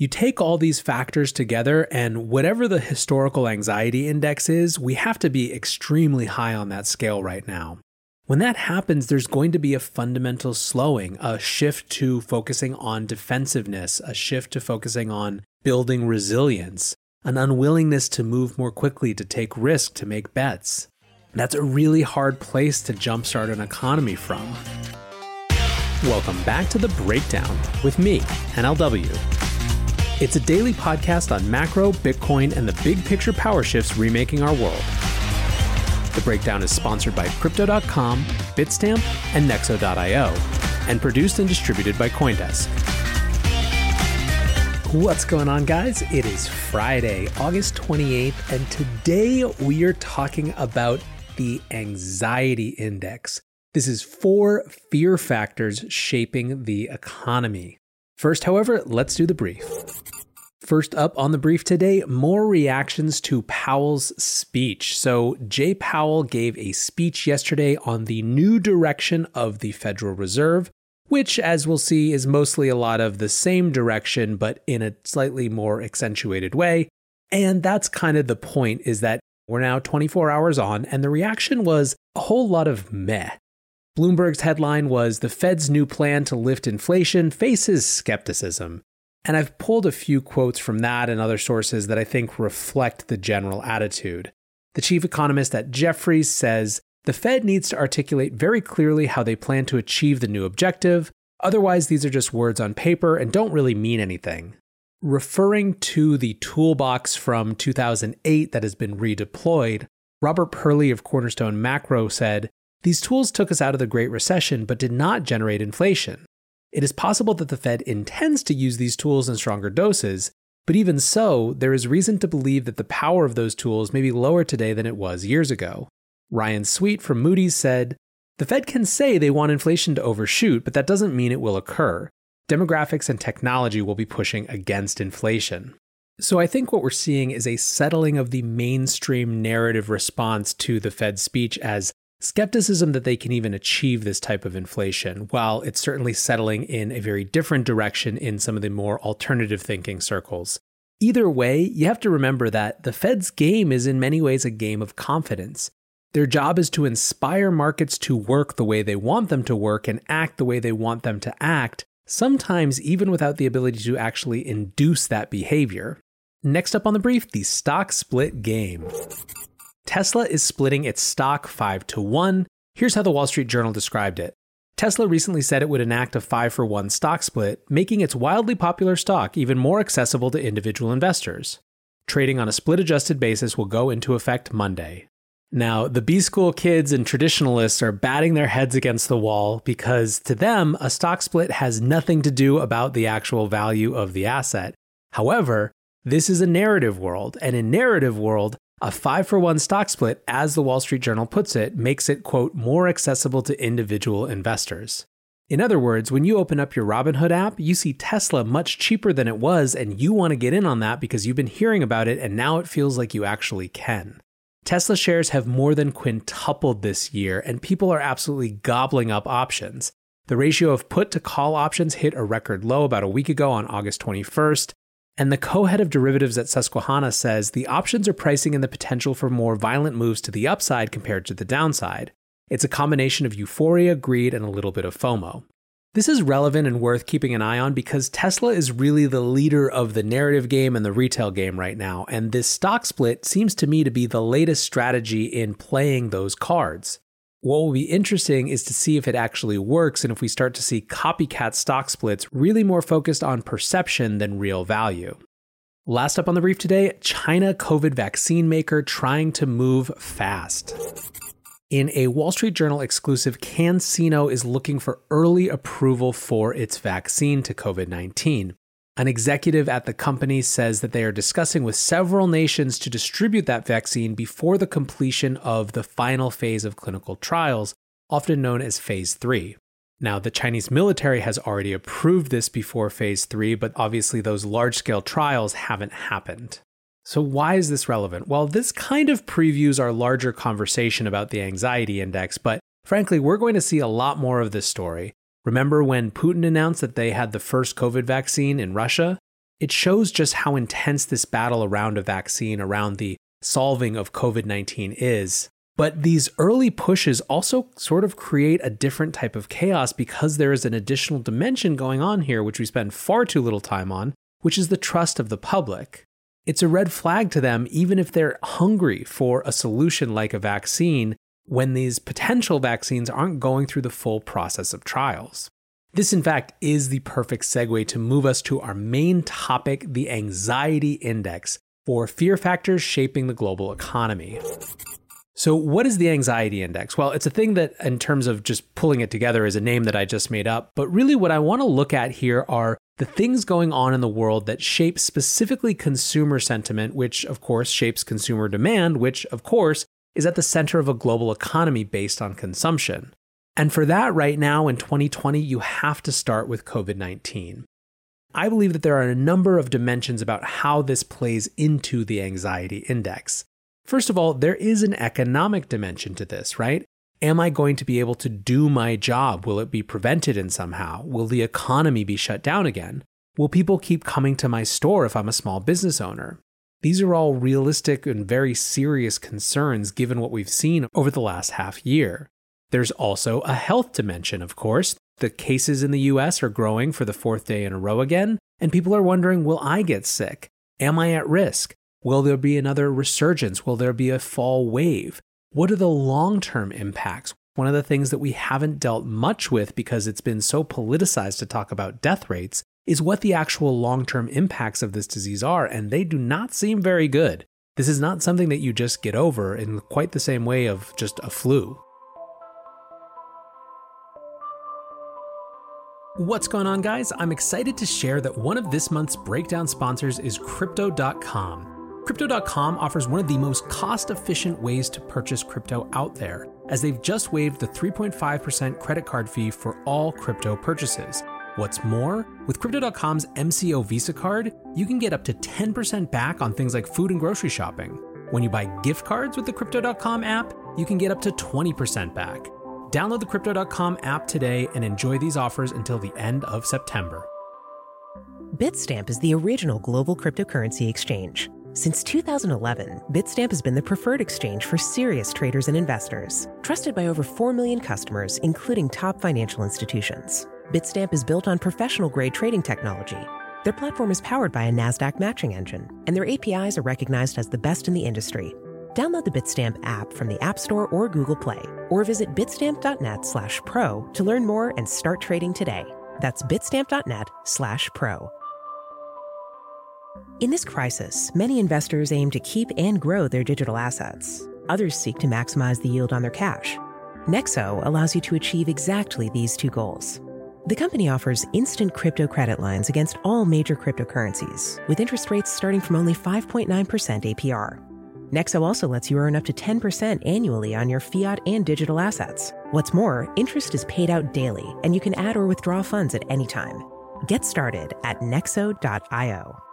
You take all these factors together, and whatever the historical anxiety index is, we have to be extremely high on that scale right now. When that happens, there's going to be a fundamental slowing, a shift to focusing on defensiveness, a shift to focusing on building resilience, an unwillingness to move more quickly, to take risk, to make bets. That's a really hard place to jumpstart an economy from. Welcome back to The Breakdown with me, NLW. It's a daily podcast on macro, Bitcoin, and the big picture power shifts remaking our world. The breakdown is sponsored by Crypto.com, Bitstamp, and Nexo.io, and produced and distributed by Coindesk. What's going on, guys? It is Friday, August 28th, and today we are talking about the anxiety index. This is four fear factors shaping the economy. First, however, let's do the brief. First up on the brief today, more reactions to Powell's speech. So, Jay Powell gave a speech yesterday on the new direction of the Federal Reserve, which, as we'll see, is mostly a lot of the same direction, but in a slightly more accentuated way. And that's kind of the point is that we're now 24 hours on, and the reaction was a whole lot of meh. Bloomberg's headline was The Fed's new plan to lift inflation faces skepticism. And I've pulled a few quotes from that and other sources that I think reflect the general attitude. The chief economist at Jefferies says the Fed needs to articulate very clearly how they plan to achieve the new objective. Otherwise, these are just words on paper and don't really mean anything. Referring to the toolbox from 2008 that has been redeployed, Robert Perli of Cornerstone Macro said these tools took us out of the Great Recession but did not generate inflation. It is possible that the Fed intends to use these tools in stronger doses, but even so, there is reason to believe that the power of those tools may be lower today than it was years ago. Ryan Sweet from Moody's said, The Fed can say they want inflation to overshoot, but that doesn't mean it will occur. Demographics and technology will be pushing against inflation. So I think what we're seeing is a settling of the mainstream narrative response to the Fed's speech as skepticism that they can even achieve this type of inflation, while it's certainly settling in a very different direction in some of the more alternative thinking circles. Either way, you have to remember that the Fed's game is in many ways a game of confidence. Their job is to inspire markets to work the way they want them to work and act the way they want them to act, sometimes even without the ability to actually induce that behavior. Next up on the brief, the stock split game. Tesla is splitting its stock 5 to 1. Here's how the Wall Street Journal described it. Tesla recently said it would enact a 5 for 1 stock split, making its wildly popular stock even more accessible to individual investors. Trading on a split adjusted basis will go into effect Monday. Now, the B school kids and traditionalists are batting their heads against the wall because to them, a stock split has nothing to do about the actual value of the asset. However, this is a narrative world, and in narrative world, a five for one stock split, as the Wall Street Journal puts it, makes it, quote, more accessible to individual investors. In other words, when you open up your Robinhood app, you see Tesla much cheaper than it was, and you want to get in on that because you've been hearing about it and now it feels like you actually can. Tesla shares have more than quintupled this year, and people are absolutely gobbling up options. The ratio of put to call options hit a record low about a week ago on August 21st, and the co head of derivatives at Susquehanna says the options are pricing in the potential for more violent moves to the upside compared to the downside. It's a combination of euphoria, greed, and a little bit of FOMO. This is relevant and worth keeping an eye on because Tesla is really the leader of the narrative game and the retail game right now, and this stock split seems to me to be the latest strategy in playing those cards. What will be interesting is to see if it actually works and if we start to see copycat stock splits really more focused on perception than real value. Last up on the brief today China COVID vaccine maker trying to move fast. In a Wall Street Journal exclusive, CanSino is looking for early approval for its vaccine to COVID 19. An executive at the company says that they are discussing with several nations to distribute that vaccine before the completion of the final phase of clinical trials, often known as phase 3. Now, the Chinese military has already approved this before phase 3, but obviously those large scale trials haven't happened. So, why is this relevant? Well, this kind of previews our larger conversation about the anxiety index, but frankly, we're going to see a lot more of this story. Remember when Putin announced that they had the first COVID vaccine in Russia? It shows just how intense this battle around a vaccine, around the solving of COVID 19 is. But these early pushes also sort of create a different type of chaos because there is an additional dimension going on here, which we spend far too little time on, which is the trust of the public. It's a red flag to them, even if they're hungry for a solution like a vaccine, when these potential vaccines aren't going through the full process of trials. This, in fact, is the perfect segue to move us to our main topic the anxiety index for fear factors shaping the global economy. So, what is the anxiety index? Well, it's a thing that, in terms of just pulling it together, is a name that I just made up. But really, what I want to look at here are the things going on in the world that shape specifically consumer sentiment, which, of course, shapes consumer demand, which, of course, is at the center of a global economy based on consumption. And for that, right now in 2020, you have to start with COVID 19. I believe that there are a number of dimensions about how this plays into the anxiety index. First of all, there is an economic dimension to this, right? Am I going to be able to do my job? Will it be prevented in somehow? Will the economy be shut down again? Will people keep coming to my store if I'm a small business owner? These are all realistic and very serious concerns given what we've seen over the last half year. There's also a health dimension, of course. The cases in the US are growing for the fourth day in a row again, and people are wondering will I get sick? Am I at risk? Will there be another resurgence? Will there be a fall wave? What are the long term impacts? One of the things that we haven't dealt much with because it's been so politicized to talk about death rates is what the actual long term impacts of this disease are, and they do not seem very good. This is not something that you just get over in quite the same way of just a flu. What's going on, guys? I'm excited to share that one of this month's breakdown sponsors is Crypto.com. Crypto.com offers one of the most cost efficient ways to purchase crypto out there, as they've just waived the 3.5% credit card fee for all crypto purchases. What's more, with Crypto.com's MCO Visa card, you can get up to 10% back on things like food and grocery shopping. When you buy gift cards with the Crypto.com app, you can get up to 20% back. Download the Crypto.com app today and enjoy these offers until the end of September. Bitstamp is the original global cryptocurrency exchange. Since 2011, Bitstamp has been the preferred exchange for serious traders and investors, trusted by over 4 million customers, including top financial institutions. Bitstamp is built on professional grade trading technology. Their platform is powered by a NASDAQ matching engine, and their APIs are recognized as the best in the industry. Download the Bitstamp app from the App Store or Google Play, or visit bitstamp.net slash pro to learn more and start trading today. That's bitstamp.net slash pro. In this crisis, many investors aim to keep and grow their digital assets. Others seek to maximize the yield on their cash. Nexo allows you to achieve exactly these two goals. The company offers instant crypto credit lines against all major cryptocurrencies, with interest rates starting from only 5.9% APR. Nexo also lets you earn up to 10% annually on your fiat and digital assets. What's more, interest is paid out daily, and you can add or withdraw funds at any time. Get started at nexo.io.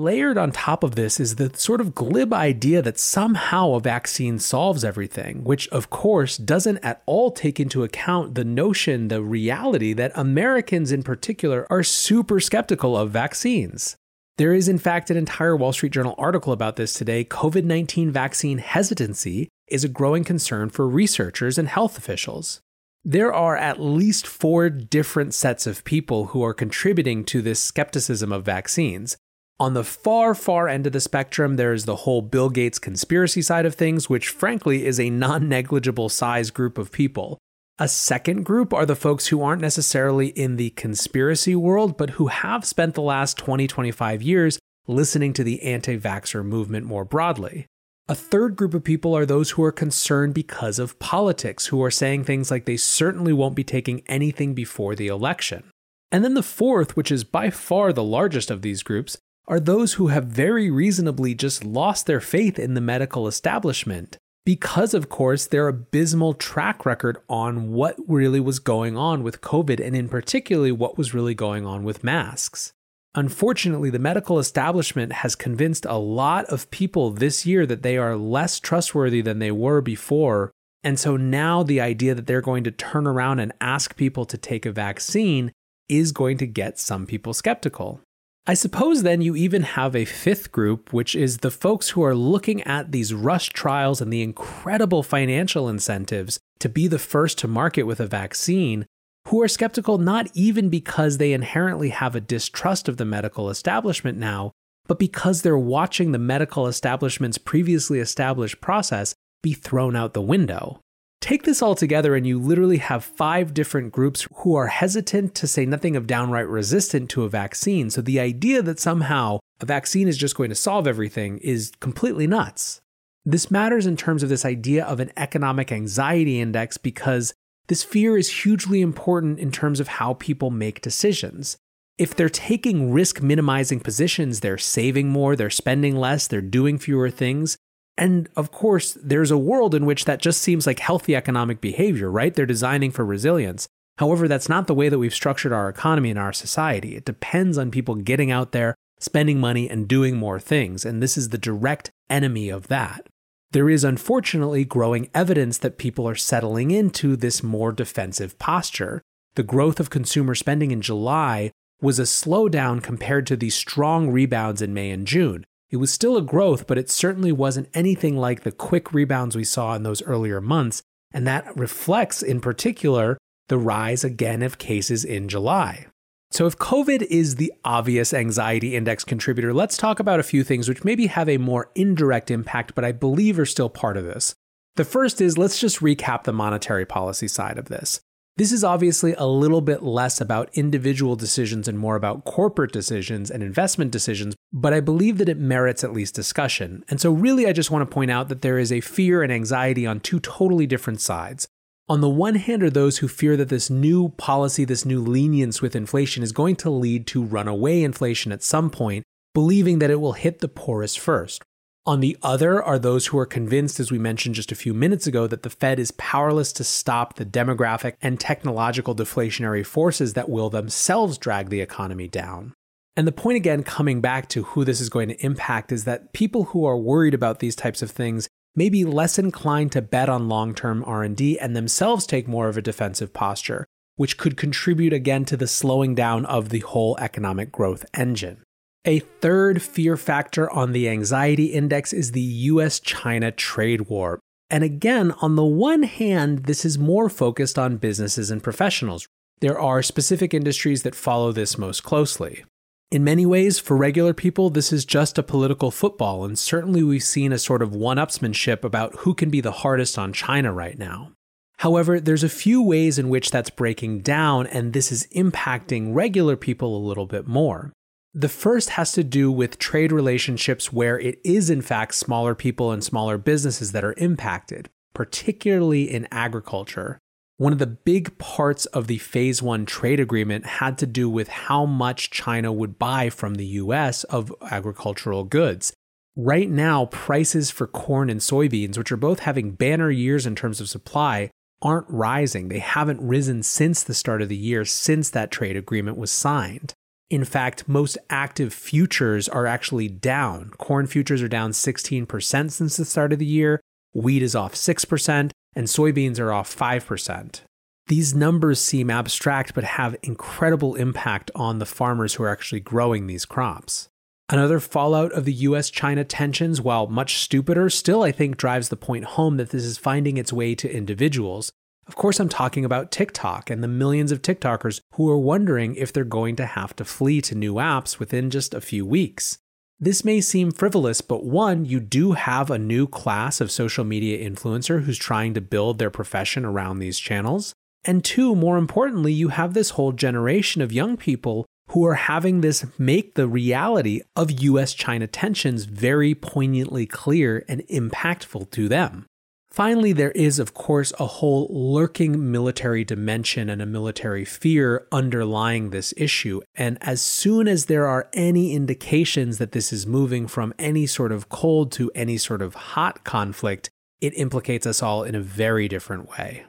Layered on top of this is the sort of glib idea that somehow a vaccine solves everything, which of course doesn't at all take into account the notion, the reality that Americans in particular are super skeptical of vaccines. There is, in fact, an entire Wall Street Journal article about this today. COVID 19 vaccine hesitancy is a growing concern for researchers and health officials. There are at least four different sets of people who are contributing to this skepticism of vaccines. On the far, far end of the spectrum, there's the whole Bill Gates conspiracy side of things, which frankly is a non negligible size group of people. A second group are the folks who aren't necessarily in the conspiracy world, but who have spent the last 20, 25 years listening to the anti vaxxer movement more broadly. A third group of people are those who are concerned because of politics, who are saying things like they certainly won't be taking anything before the election. And then the fourth, which is by far the largest of these groups, are those who have very reasonably just lost their faith in the medical establishment because, of course, their abysmal track record on what really was going on with COVID and, in particular, what was really going on with masks. Unfortunately, the medical establishment has convinced a lot of people this year that they are less trustworthy than they were before. And so now the idea that they're going to turn around and ask people to take a vaccine is going to get some people skeptical. I suppose then you even have a fifth group, which is the folks who are looking at these rush trials and the incredible financial incentives to be the first to market with a vaccine, who are skeptical not even because they inherently have a distrust of the medical establishment now, but because they're watching the medical establishment's previously established process be thrown out the window. Take this all together, and you literally have five different groups who are hesitant to say nothing of downright resistant to a vaccine. So the idea that somehow a vaccine is just going to solve everything is completely nuts. This matters in terms of this idea of an economic anxiety index because this fear is hugely important in terms of how people make decisions. If they're taking risk minimizing positions, they're saving more, they're spending less, they're doing fewer things. And of course, there's a world in which that just seems like healthy economic behavior, right? They're designing for resilience. However, that's not the way that we've structured our economy and our society. It depends on people getting out there, spending money, and doing more things. And this is the direct enemy of that there is unfortunately growing evidence that people are settling into this more defensive posture. The growth of consumer spending in July was a slowdown compared to the strong rebounds in May and June. It was still a growth, but it certainly wasn't anything like the quick rebounds we saw in those earlier months, and that reflects, in particular, the rise again of cases in July. So, if COVID is the obvious anxiety index contributor, let's talk about a few things which maybe have a more indirect impact, but I believe are still part of this. The first is let's just recap the monetary policy side of this. This is obviously a little bit less about individual decisions and more about corporate decisions and investment decisions, but I believe that it merits at least discussion. And so, really, I just want to point out that there is a fear and anxiety on two totally different sides. On the one hand, are those who fear that this new policy, this new lenience with inflation is going to lead to runaway inflation at some point, believing that it will hit the poorest first. On the other are those who are convinced, as we mentioned just a few minutes ago, that the Fed is powerless to stop the demographic and technological deflationary forces that will themselves drag the economy down. And the point again, coming back to who this is going to impact, is that people who are worried about these types of things may be less inclined to bet on long-term R&D and themselves take more of a defensive posture, which could contribute again to the slowing down of the whole economic growth engine. A third fear factor on the anxiety index is the US China trade war. And again, on the one hand, this is more focused on businesses and professionals. There are specific industries that follow this most closely. In many ways, for regular people, this is just a political football, and certainly we've seen a sort of one upsmanship about who can be the hardest on China right now. However, there's a few ways in which that's breaking down, and this is impacting regular people a little bit more. The first has to do with trade relationships where it is, in fact, smaller people and smaller businesses that are impacted, particularly in agriculture. One of the big parts of the phase one trade agreement had to do with how much China would buy from the US of agricultural goods. Right now, prices for corn and soybeans, which are both having banner years in terms of supply, aren't rising. They haven't risen since the start of the year, since that trade agreement was signed. In fact, most active futures are actually down. Corn futures are down 16% since the start of the year, wheat is off 6%, and soybeans are off 5%. These numbers seem abstract but have incredible impact on the farmers who are actually growing these crops. Another fallout of the US China tensions, while much stupider, still I think drives the point home that this is finding its way to individuals. Of course, I'm talking about TikTok and the millions of TikTokers who are wondering if they're going to have to flee to new apps within just a few weeks. This may seem frivolous, but one, you do have a new class of social media influencer who's trying to build their profession around these channels. And two, more importantly, you have this whole generation of young people who are having this make the reality of US China tensions very poignantly clear and impactful to them. Finally, there is, of course, a whole lurking military dimension and a military fear underlying this issue. And as soon as there are any indications that this is moving from any sort of cold to any sort of hot conflict, it implicates us all in a very different way.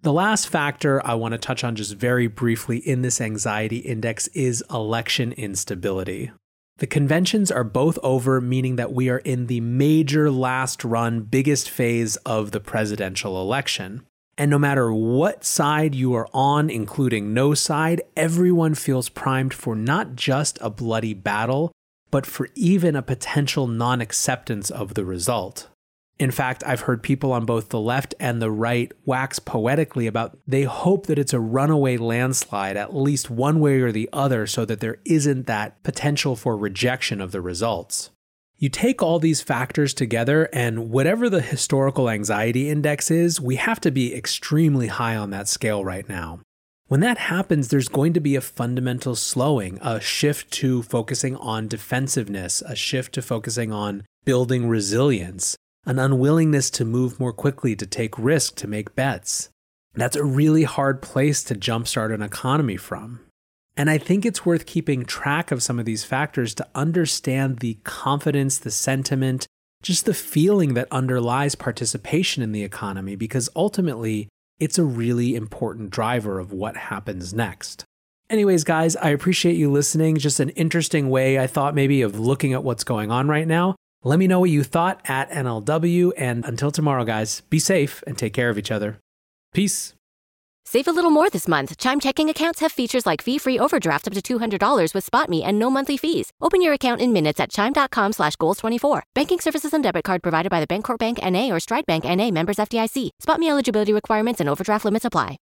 The last factor I want to touch on just very briefly in this anxiety index is election instability. The conventions are both over, meaning that we are in the major last run, biggest phase of the presidential election. And no matter what side you are on, including no side, everyone feels primed for not just a bloody battle, but for even a potential non acceptance of the result. In fact, I've heard people on both the left and the right wax poetically about they hope that it's a runaway landslide, at least one way or the other, so that there isn't that potential for rejection of the results. You take all these factors together, and whatever the historical anxiety index is, we have to be extremely high on that scale right now. When that happens, there's going to be a fundamental slowing, a shift to focusing on defensiveness, a shift to focusing on building resilience, an unwillingness to move more quickly, to take risk, to make bets. That's a really hard place to jumpstart an economy from. And I think it's worth keeping track of some of these factors to understand the confidence, the sentiment, just the feeling that underlies participation in the economy, because ultimately, it's a really important driver of what happens next. Anyways, guys, I appreciate you listening. Just an interesting way, I thought, maybe, of looking at what's going on right now. Let me know what you thought at NLW. And until tomorrow, guys, be safe and take care of each other. Peace. Save a little more this month. Chime checking accounts have features like fee-free overdraft up to $200 with SpotMe and no monthly fees. Open your account in minutes at chime.com slash goals24. Banking services and debit card provided by the Bancorp Bank N.A. or Stride Bank N.A. members FDIC. SpotMe eligibility requirements and overdraft limits apply.